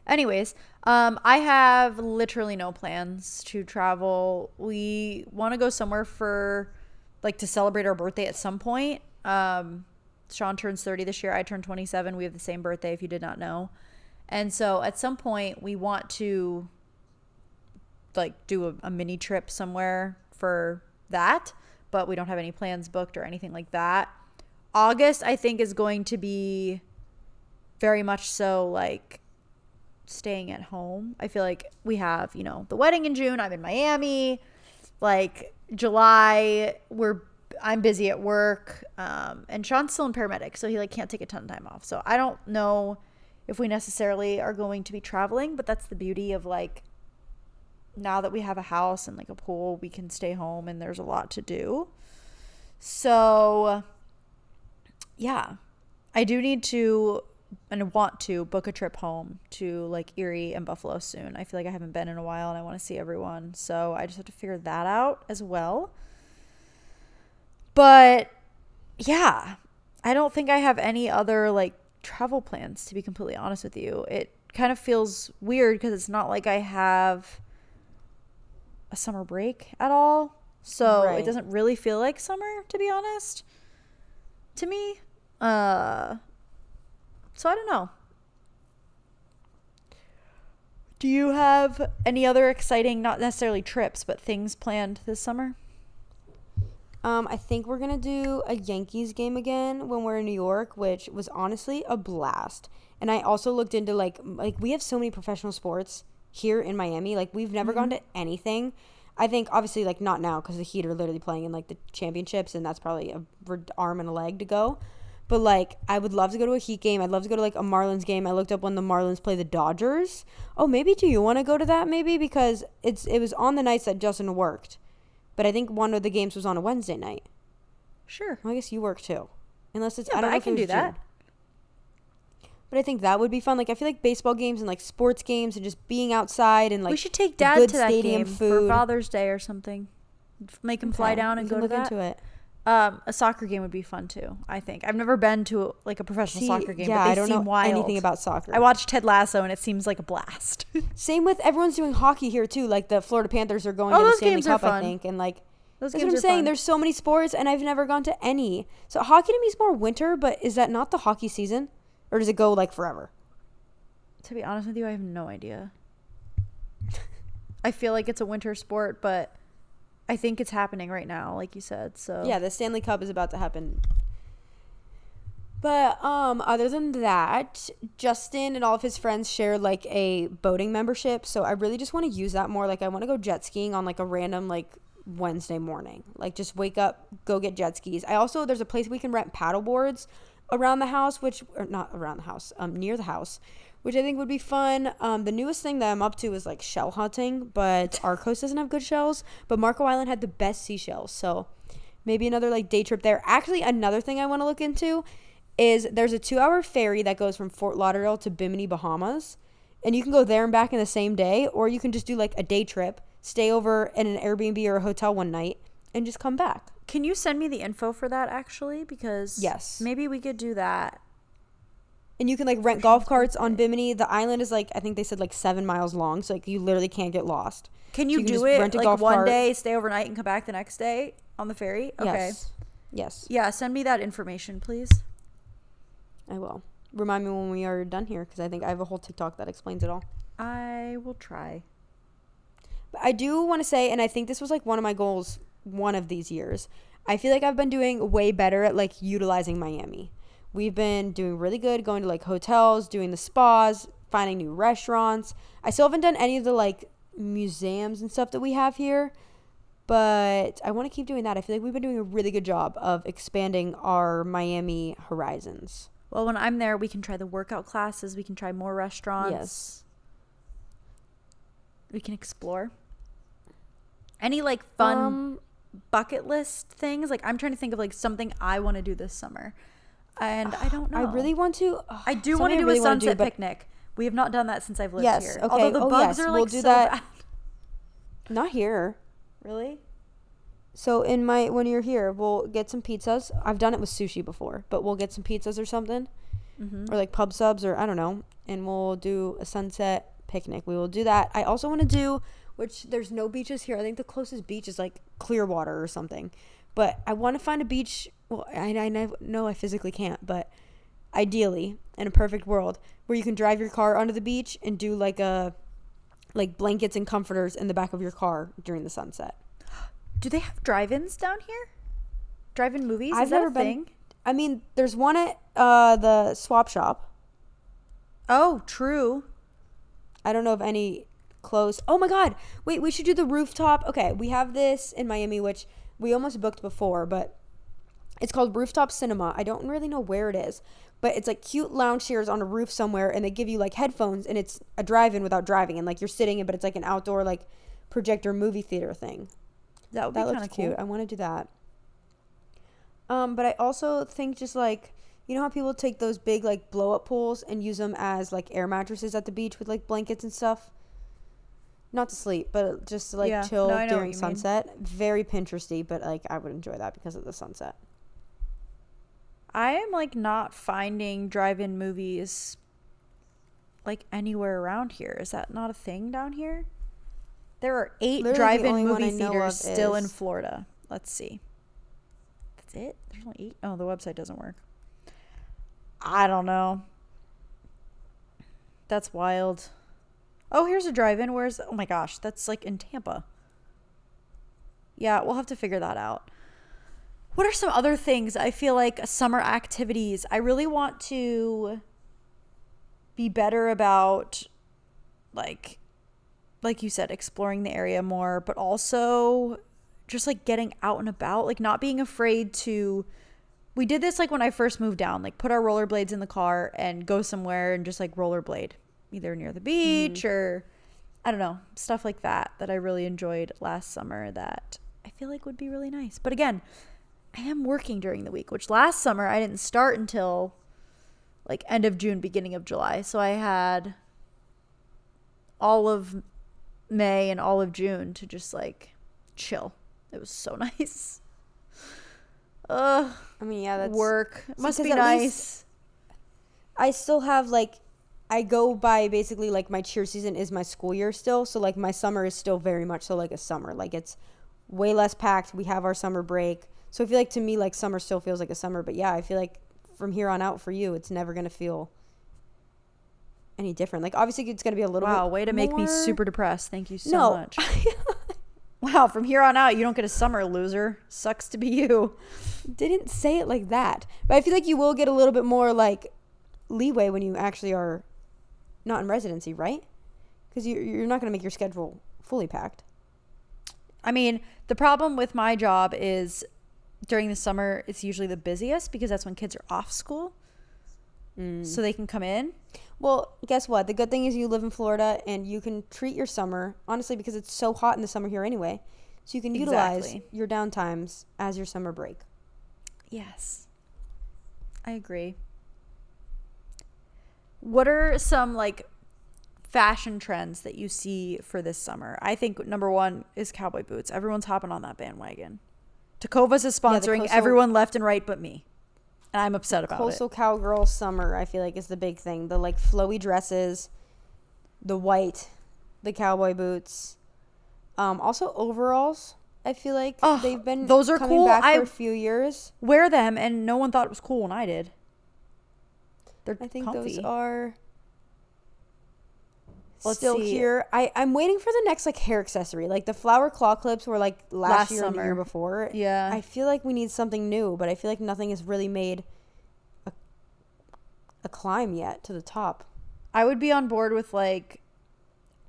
Anyways, um I have literally no plans to travel. We want to go somewhere for like to celebrate our birthday at some point. Um Sean turns 30 this year. I turn 27. We have the same birthday if you did not know. And so at some point we want to like do a, a mini trip somewhere for that, but we don't have any plans booked or anything like that. August, I think, is going to be very much so like staying at home. I feel like we have, you know, the wedding in June. I'm in Miami. Like July, we're I'm busy at work, um, and Sean's still in paramedic, so he like can't take a ton of time off. So I don't know if we necessarily are going to be traveling, but that's the beauty of like now that we have a house and like a pool, we can stay home and there's a lot to do. So, yeah, I do need to and want to book a trip home to like Erie and Buffalo soon. I feel like I haven't been in a while and I want to see everyone. So, I just have to figure that out as well. But yeah, I don't think I have any other like travel plans to be completely honest with you. It kind of feels weird because it's not like I have a summer break at all. So it doesn't really feel like summer to be honest to me. Uh So I don't know. Do you have any other exciting, not necessarily trips, but things planned this summer? Um, I think we're gonna do a Yankees game again when we're in New York, which was honestly a blast. And I also looked into like like we have so many professional sports here in Miami. Like we've never gone to anything. I think obviously like not now because the Heat are literally playing in like the championships, and that's probably a arm and a leg to go. But like I would love to go to a Heat game. I'd love to go to like a Marlins game. I looked up when the Marlins play the Dodgers. Oh, maybe do you want to go to that? Maybe because it's it was on the nights that Justin worked, but I think one of the games was on a Wednesday night. Sure. Well, I guess you work too, unless it's Yeah, I don't know I can do that. June. But I think that would be fun. Like I feel like baseball games and like sports games and just being outside and like we should take dad to that stadium game for. Father's Day or something. Make him fly Okay, down we and go to look that. into it. Um, a soccer game would be fun too. I think I've never been to like a professional See, soccer game, yeah, but they I don't know wild. anything about soccer. I watched Ted Lasso and it seems like a blast. Same with everyone's doing hockey here too. Like the Florida Panthers are going Oh, to the Stanley Cup, I think, and like Those that's what I'm saying. fun. There's so many sports, and I've never gone to any. So hockey to me is more winter, but is that not the hockey season, or does it go like forever? To be honest with you, I have no idea. I feel like it's a winter sport, but I think it's happening right now, like you said. So Yeah, the Stanley Cup is about to happen. But um other than that, Justin and all of his friends share like a boating membership, so I really just want to use that more. Like I want to go jet skiing on like a random like Wednesday morning. Like just wake up, go get jet skis. I also there's a place we can rent paddle boards around the house, which or not around the house, um near the house, which I think would be fun. Um the newest thing that I'm up to is like shell hunting, but Arcos doesn't have good shells, but Marco Island had the best seashells. So maybe another like day trip there. Actually, another thing I want to look into is there's a two hour ferry that goes from Fort Lauderdale to Bimini, Bahamas. And you can go there and back in the same day, or you can just do like a day trip, stay over in an Airbnb or a hotel one night, and just come back. Can you send me the info for that actually? Because Yes. maybe we could do that. And you can like rent golf carts on Bimini. The island is like I think they said like seven miles long, so like you literally can't get lost. Can So you, you can do it rent a like golf one cart. day, stay overnight, and come back the next day on the ferry? Okay. Yes. Yes, Yeah, send me that information, please. I will. Remind me when we are done here because I think I have a whole TikTok that explains it all. I will try. But I do want to say, and I think this was like one of my goals one of these years. I feel like I've been doing way better at like utilizing Miami. We've been doing really good going to like hotels, doing the spas, finding new restaurants. I still haven't done any of the like museums and stuff that we have here, but I want to keep doing that. I feel like we've been doing a really good job of expanding our Miami horizons. Well, when I'm there, we can try the workout classes. We can try more restaurants. Yes. We can explore. Any like fun Um, bucket list things? Like I'm trying to think of like something I want to do this summer, and I don't know. I really want to. I do want to do really a do, sunset but- picnic. We have not done that since I've lived Yes, here. okay. Although the Oh, bugs yes, are like we'll do so that. bad. Not here. Really? So in my when you're here, we'll get some pizzas. I've done it with sushi before, but we'll get some pizzas or something, Mm-hmm. or like pub subs, or I don't know, and we'll do a sunset picnic. We will do that. I also want to do, which there's no beaches here. I think the closest beach is like Clearwater or something, but I want to find a beach. Well, I, I know- I physically can't, but ideally, in a perfect world, where you can drive your car onto the beach and do like a like blankets and comforters in the back of your car during the sunset. Do they have drive-ins down here? Drive-in movies? Is I've never been- I mean, there's one at uh, the swap shop. Oh, true. I don't know of any close. Oh my god! Wait, we should do the rooftop. Okay, we have this in Miami, which we almost booked before, but it's called Rooftop Cinema. I don't really know where it is, but it's like cute lounge chairs on a roof somewhere, and they give you like headphones, and it's a drive-in without driving, and like you're sitting in, but it's like an outdoor like projector movie theater thing. That would that be looks kind of cute. I want to do that. Um, but I also think just like you know how people take those big like blow up pools and use them as like air mattresses at the beach with like blankets and stuff. Not to sleep, but just to like Yeah. chill No, I know what during you mean. sunset. Very Pinteresty, but like I would enjoy that because of the sunset. I am like not finding drive-in movies like anywhere around here. Is that not a thing down here? There are eight Literally drive-in only movie theaters still in Florida. Let's see. That's it. There's only eight. Oh, the website doesn't work. I don't know. That's wild. Oh, here's a drive-in. Where's oh my gosh, that's like in Tampa. Yeah, we'll have to figure that out. What are some other things I feel like summer activities? I really want to be better about like like you said exploring the area more, but also just like getting out and about, like not being afraid to we did this like when I first moved down, like put our rollerblades in the car and go somewhere and just like rollerblade, either near the beach mm. or I don't know, stuff like that that I really enjoyed last summer that I feel like would be really nice. But again, I am working during the week, which last summer I didn't start until like end of June, beginning of July. So I had all of May and all of June to just like chill. It was so nice. Ugh. I mean, yeah, that's work. Must be nice. I still have like I go by basically like my cheer season is my school year still, so like my summer is still very much so like a summer. Like it's way less packed. We have our summer break. So I feel like to me like summer still feels like a summer, but yeah, I feel like from here on out for you it's never going to feel any different. Like obviously it's going to be a little wow, way to more... make me super depressed. Thank you so no. much. wow, from here on out you don't get a summer loser. Sucks to be you. Didn't say it like that. But I feel like you will get a little bit more like leeway when you actually are not in residency, right? Cuz you you're not going to make your schedule fully packed. I mean, the problem with my job is during the summer it's usually the busiest because that's when kids are off school. Mm. So they can come in. Well, guess what? The good thing is you live in Florida and you can treat your summer, honestly, because it's so hot in the summer here anyway. So you can utilize exactly. your downtimes as your summer break. Yes. I agree. What are some like fashion trends that you see for this summer? I think number one is cowboy boots. Everyone's hopping on that bandwagon. Tecovas is sponsoring yeah, everyone left and right but me and I'm upset about Coastal it. Coastal cowgirl summer, I feel like is the big thing. The like flowy dresses, the white, the cowboy boots, um, also overalls. I feel like oh, they've been those are cool. Back I for a few years. Wear them, and no one thought it was cool when I did. They're I think comfy. those are Let's still see. here. I I'm waiting for the next like hair accessory. Like the flower claw clips were like last, last year summer. and the year before. Yeah. I feel like we need something new, but I feel like nothing has really made a a climb yet to the top. I would be on board with like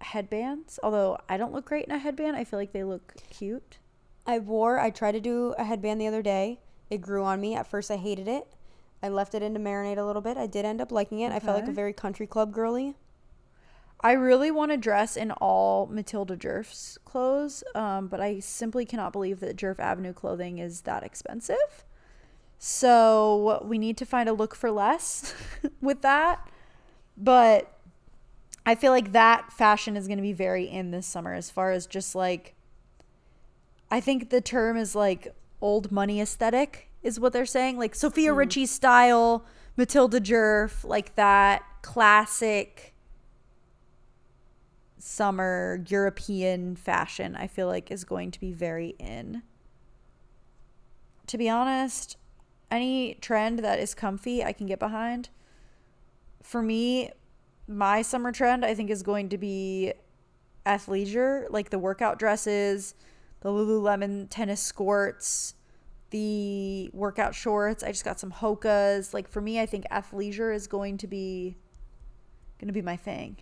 headbands, although I don't look great in a headband. I feel like they look cute. I wore I tried to do a headband the other day. It grew on me. At first I hated it. I left it in to marinate a little bit. I did end up liking it. Okay. I felt like a very country club girly. I really want to dress in all Matilda Djerf's clothes, um, but I simply cannot believe that Djerf Avenue clothing is that expensive. So we need to find a look for less with that. But I feel like that fashion is going to be very in this summer as far as just like, I think the term is like old money aesthetic, is what they're saying. Like Sofia mm. Richie style, Matilda Djerf, like that classic summer European fashion, I feel like is going to be very in. To be honest, any trend that is comfy, I can get behind. For me, my summer trend, I think, is going to be athleisure, like the workout dresses, the Lululemon tennis skirts, the workout shorts. I just got some Hokas. Like for me, I think athleisure is going to be going to be my thing.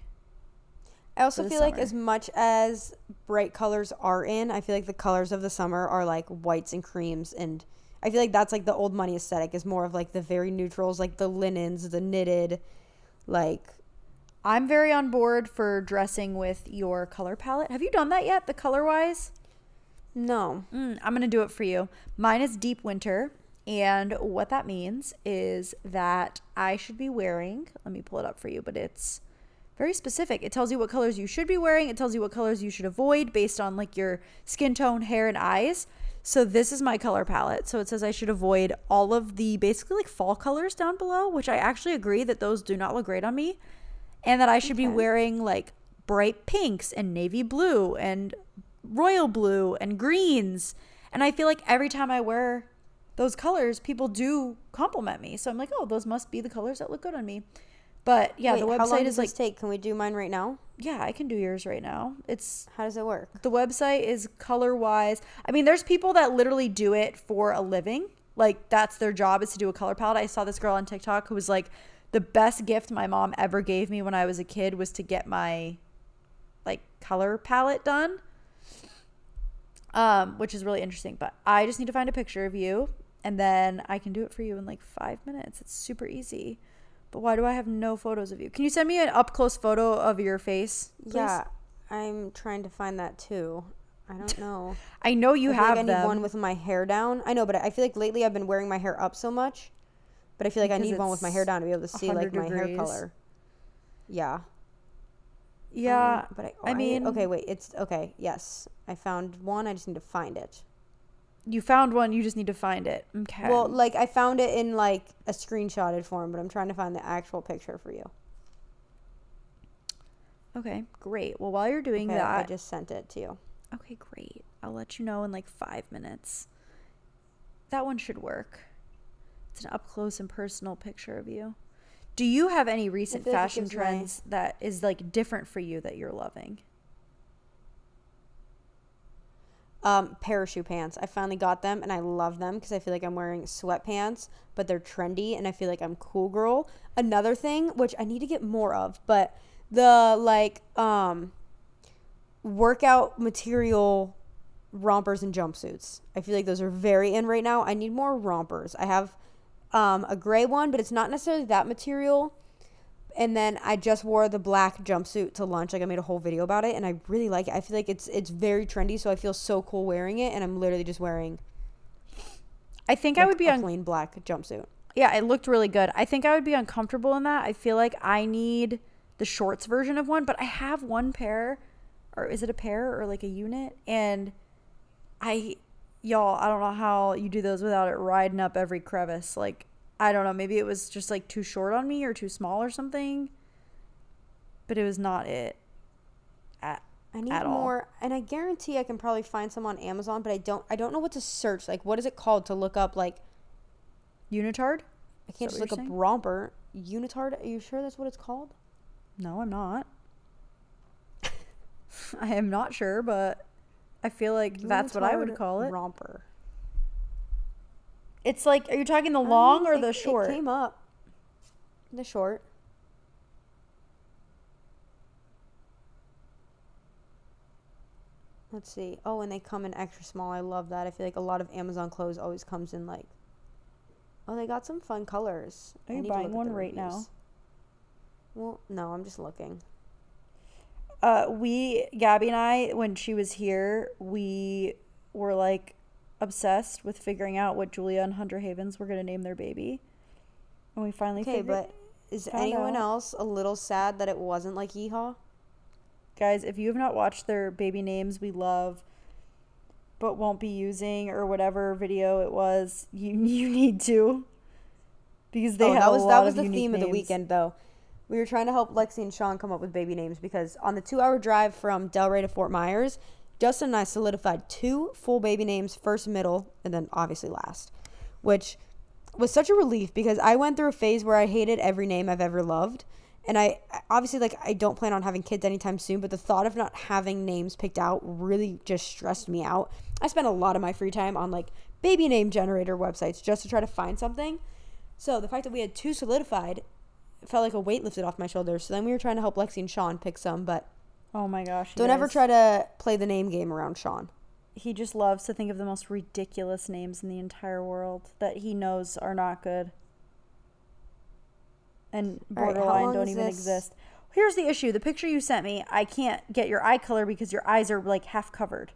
I also feel summer. like as much as bright colors are in, I feel like the colors of the summer are like whites and creams and I feel like that's like the old money aesthetic is more of like the very neutrals, like the linens, the knitted, like I'm very on board for dressing with your color palette. Have you done that yet? The color wise? No. Mm, I'm going to do it for you. Mine is deep winter. And what that means is that I should be wearing, let me pull it up for you, but it's very specific. It tells you what colors you should be wearing. It tells you what colors you should avoid based on like your skin tone, hair, and eyes. So this is my color palette. So it says I should avoid all of the basically like fall colors down below, which I actually agree that those do not look great on me. And that I should okay. be wearing like bright pinks and navy blue and royal blue and greens. And I feel like every time I wear those colors, people do compliment me. So I'm like, oh, those must be the colors that look good on me. But yeah, Wait, the how long website does is like this take? Can we do mine right now? yeah, I can do yours right now. It's How does it work? the website is color wise. I mean, there's people that literally do it for a living. Like that's their job is to do a color palette. I saw this girl on TikTok who was like, the best gift my mom ever gave me when I was a kid was to get my like color palette done. Um, which is really interesting. But I just need to find a picture of you and then I can do it for you in like five minutes. It's super easy. But why do I have no photos of you? Can you send me an up close photo of your face? please? Yeah, I'm trying to find that too. I don't know. I know you I feel like have I need one with my hair down. I know, but I feel like lately I've been wearing my hair up so much. But I feel like I need one with my hair down to be able to see like 100 my hair color. Yeah. yeah, Um, but I, I I mean, mean- okay, wait. It's okay. Yes, I found one. I just need to find it. You found one. You just need to find it. Okay. Well, like I found it in like a screenshotted form, but I'm trying to find the actual picture for you. okay, great. Well, while you're doing Okay, I just sent it to you. okay, great. I'll let you know in like five minutes. That one should work. It's an up close and personal picture of you. Do you have any recent feel like it fashion gives my- trends that is like different for you that you're loving? Um, parachute pants. I finally got them and I love them because I feel like I'm wearing sweatpants, but they're trendy and I feel like I'm cool girl. Another thing, which I need to get more of, but the like um workout material rompers and jumpsuits. I feel like those are very in right now. I need more rompers. I have um, a gray one, but it's not necessarily that material. And then I just wore the black jumpsuit to lunch. Like I made a whole video about it, and I really like it. I feel like it's it's very trendy, so I feel so cool wearing it. And I'm literally just wearing. I think I would be a on plain black jumpsuit. Yeah, it looked really good. I think I would be uncomfortable in that. I feel like I need the shorts version of one, but I have one pair, or is it a pair or like a unit? And I, y'all, I don't know how you do those without it riding up every crevice. Like, I don't know. Maybe it was just like too short on me or too small or something, but it was not it. At, I need At all. more, and I guarantee I can probably find some on Amazon, but I don't. I don't know what to search. Like, what is it called to look up? Like, unitard? I can't just look you're up romper. Unitard? Are you sure that's what it's called? No, I'm not. I am not sure, but I feel like that's what I would call it. Romper. It's like, are you talking the long or it- the short? It came up. The short. Let's see. Oh, and they come in extra small. I love that. I feel like a lot of Amazon clothes always comes in like. Oh, they got some fun colors. Are I you buying one right now? Well, no, I'm just looking. Uh, we, Gabby and I, when she was here, we were like obsessed with figuring out what Julia and Hunter Havens were going to name their baby. And we finally Okay, figured but is anyone out. else a little sad that it wasn't like Yeehaw? guys, if you have not watched their baby names we love but won't be using or whatever video it was, you you need to. Because they oh, that was that was the theme of the weekend, though. We were trying to help Lexi and Sean come up with baby names because on the two-hour drive from Delray to Fort Myers, Justin and I solidified two full baby names: first, middle, and then obviously last, which was such a relief because I went through a phase where I hated every name I've ever loved. And I obviously like I don't plan on having kids anytime soon, but the thought of not having names picked out really just stressed me out. I spent a lot of my free time on like baby name generator websites just to try to find something. So the fact that we had two solidified felt like a weight lifted off my shoulders. So then we were trying to help Lexi and Sean pick some, but Oh my gosh. don't ever try to play the name game around Sean. he just loves to think of the most ridiculous names in the entire world that he knows are not good and right, borderline long don't even this? exist. Here's the issue: the picture you sent me, I can't get your eye color because your eyes are like half covered.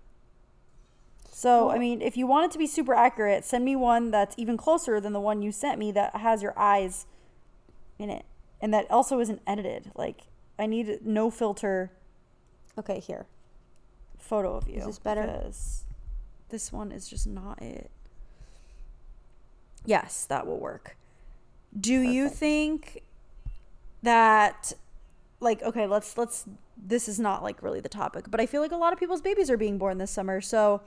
So I mean, if you want it to be super accurate, send me one that's even closer than the one you sent me that has your eyes in it, and that also isn't edited. Like I need no filter Okay, here. photo of you. Is this better? Because this one is just not it. Yes, that will work. Do you think that like okay, let's let's this is not like really the topic, but I feel like a lot of people's babies are being born this summer. So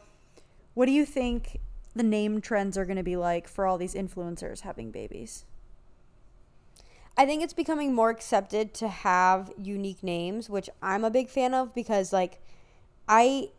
what do you think the name trends are going to be like for all these influencers having babies? I think it's becoming more accepted to have unique names, which I'm a big fan of because like I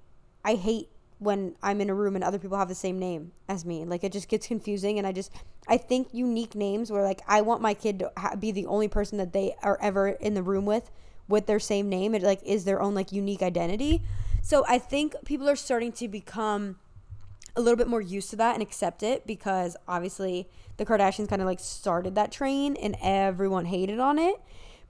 I hate when I'm in a room and other people have the same name as me. Like it just gets confusing and I just I think unique names where like I want my kid to ha- be the only person that they are ever in the room with with their same name. It like is their own like unique identity. So I think people are starting to become a little bit more used to that and accept it because obviously the Kardashians kind of like started that train and everyone hated on it.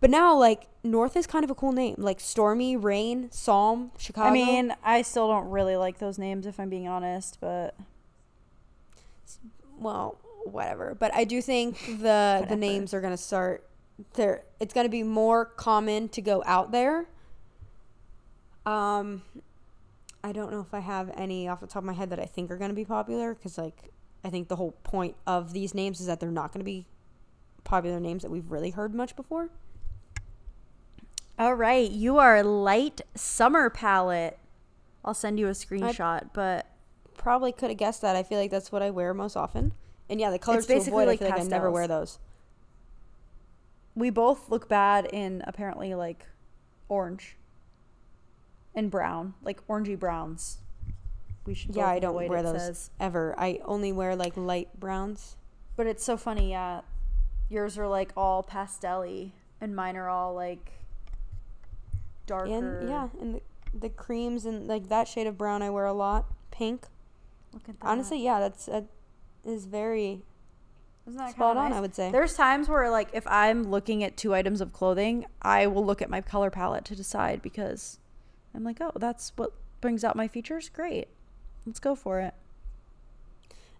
But now like North is kind of a cool name. Like Stormi, Reign, Psalm, Chicago. I mean, I still don't really like those names if I'm being honest, but well, whatever. But I do think the the names are going to start there it's going to be more common to go out there. Um I don't know if I have any off the top of my head that I think are going to be popular cuz like I think the whole point of these names is that they're not going to be popular names that we've really heard much before. all right, you are light summer palette. I'll send you a screenshot, but Probably could have guessed that. I feel like that's what I wear most often. And yeah, the colors to basically avoid, like I feel like I never wear those. we both look bad in apparently like orange and brown, like orangey browns. We should Yeah, I don't wear it those says. ever. I only wear like light browns. But it's so funny, yeah. Yours are like all pastel-y and mine are all like darker. And yeah, and the, the creams and like that shade of brown I wear a lot. Pink. Look at that. Honestly, yeah, that's that is very Isn't that spot on, nice? I would say. There's times where like if I'm looking at two items of clothing, I will look at my color palette to decide because I'm like, "Oh, that's what brings out my features? Great. Let's go for it."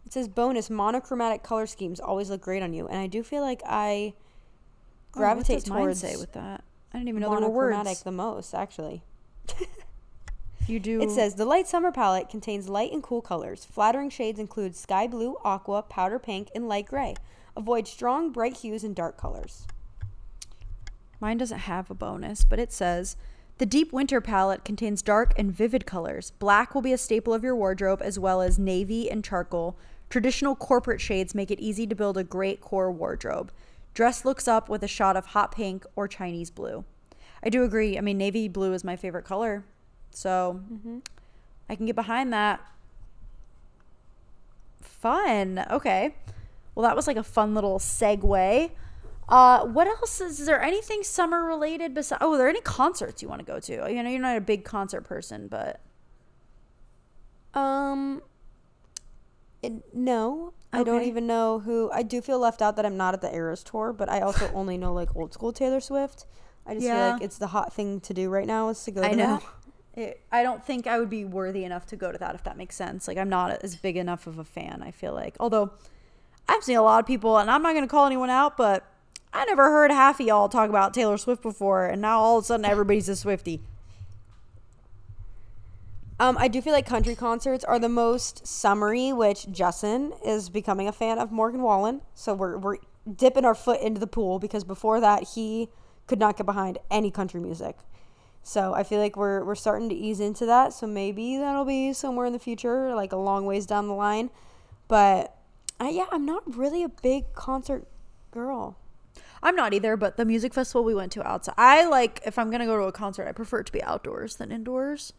It says bonus monochromatic color schemes always look great on you, and I do feel like I gravitate oh, what does mine towards say with that? I didn't even know there were monochromatic words. the most. Actually, You do. it says the light summer palette contains light and cool colors. Flattering shades include sky blue, aqua, powder pink, and light gray. Avoid strong, bright hues and dark colors. Mine doesn't have a bonus, but it says the deep winter palette contains dark and vivid colors. Black will be a staple of your wardrobe, as well as navy and charcoal. Traditional corporate shades make it easy to build a great core wardrobe. Dress looks up with a shot of hot pink or Chinese blue. I do agree. I mean, navy blue is my favorite color. So mm-hmm. I can get behind that. Fun. Okay. Well, that was like a fun little segue. Uh, what else is, is there anything summer related besides? Oh, are there any concerts you want to go to? You know, you're not a big concert person, but Um, it- no, I don't even know who. I do feel left out that I'm not at the Eras tour, but I also only know like old school Taylor Swift. I just feel like it's the hot thing to do right now is to go. To I know. that. It, I don't think I would be worthy enough to go to that if that makes sense. Like I'm not as big enough of a fan. I feel like, although I've seen a lot of people, and I'm not going to call anyone out, but I never heard half of y'all talk about Taylor Swift before, and now all of a sudden everybody's a Swiftie. Um, I do feel like country concerts are the most summery, which Justin is becoming a fan of Morgan Wallen. So we're we're dipping our foot into the pool because before that he could not get behind any country music. So I feel like we're we're starting to ease into that. So maybe that'll be somewhere in the future, like a long ways down the line. But I, yeah, I'm not really a big concert girl. I'm not either, but the music festival we went to outside. I like if I'm gonna go to a concert, I prefer it to be outdoors than indoors.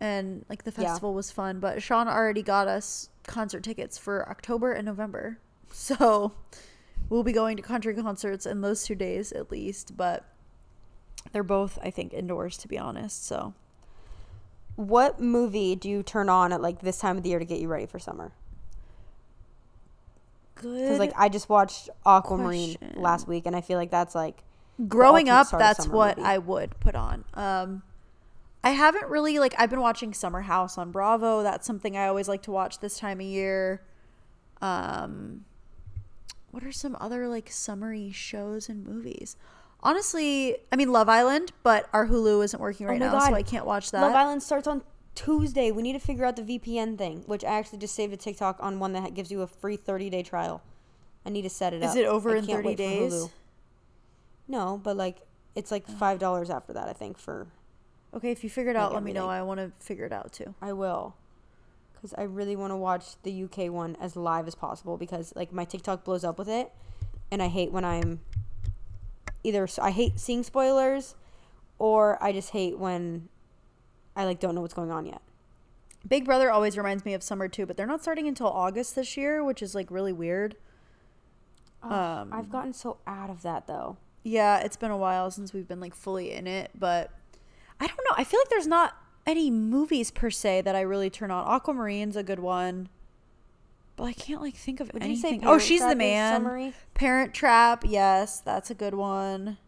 And like the Yeah. festival was fun, but Sean already got us concert tickets for October and November, so we'll be going to country concerts in those two days at least. But they're both, I think, indoors to be honest. So What movie do you turn on at like this time of the year to get you ready for summer? Good. Because like I just watched Aquamarine question. last week, and I feel like that's like growing up that's what movie. i would put on um i haven't really like i've been watching summer house on bravo that's something i always like to watch this time of year um what are some other like summery shows and movies honestly i mean love island but our hulu isn't working right Oh now so i can't watch that Love Island starts on Tuesday. We need to figure out the VPN thing, which I actually just saved a TikTok on one that gives you a free 30 day trial. I need to set it up. is it over I in 30 days No, but like it's like oh. five dollars after that. I think for okay if you figure it Like out let me know i want to figure it out too I will, because I really want to watch the UK one as live as possible because like my TikTok blows up with it, and I hate when I'm either I hate seeing spoilers, or I just hate when I like don't know what's going on yet. Big Brother always reminds me of summer too, but they're not starting until August this year, which is like really weird. Ugh, Um, I've gotten so out of that though. Yeah, it's been a while since we've been like fully in it, but I don't know. I feel like there's not any movies per se that I really turn on. Aquamarine's a good one. But I can't like think of Would you say anything. Oh, she's the man. Parent Trap, yes, that's a good one.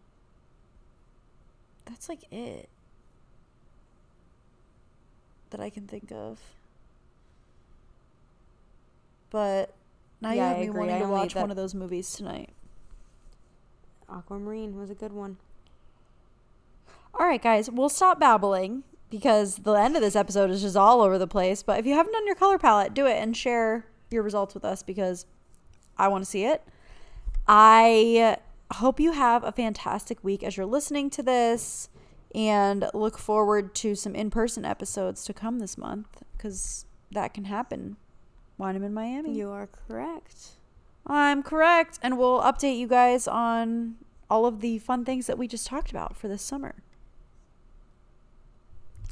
That's like it that I can think of. But now you have I me agree. wanting I to only watch that- one of those movies tonight. Aquamarine was a good one. All right, guys, we'll stop babbling because the end of this episode is just all over the place. But if you haven't done your color palette, do it and share your results with us because I want to see it. I hope you have a fantastic week as you're listening to this and look forward to some in person episodes to come this month because that can happen when I'm in Miami. You are correct. I'm correct. And we'll update you guys on all of the fun things that we just talked about for this summer.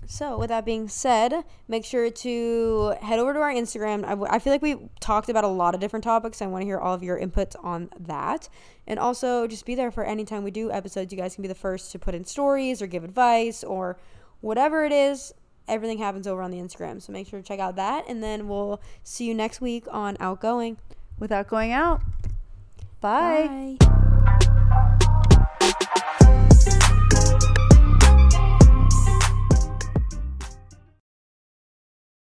So, with that being said, make sure to head over to our Instagram. I, w- I feel like we talked about a lot of different topics. I want to hear all of your inputs on that. And also, just be there for any time we do episodes. You guys can be the first to put in stories or give advice or whatever it is. Everything happens over on the Instagram. So, make sure to check out that. And then we'll see you next week on Outgoing. Without going out. Bye. Bye.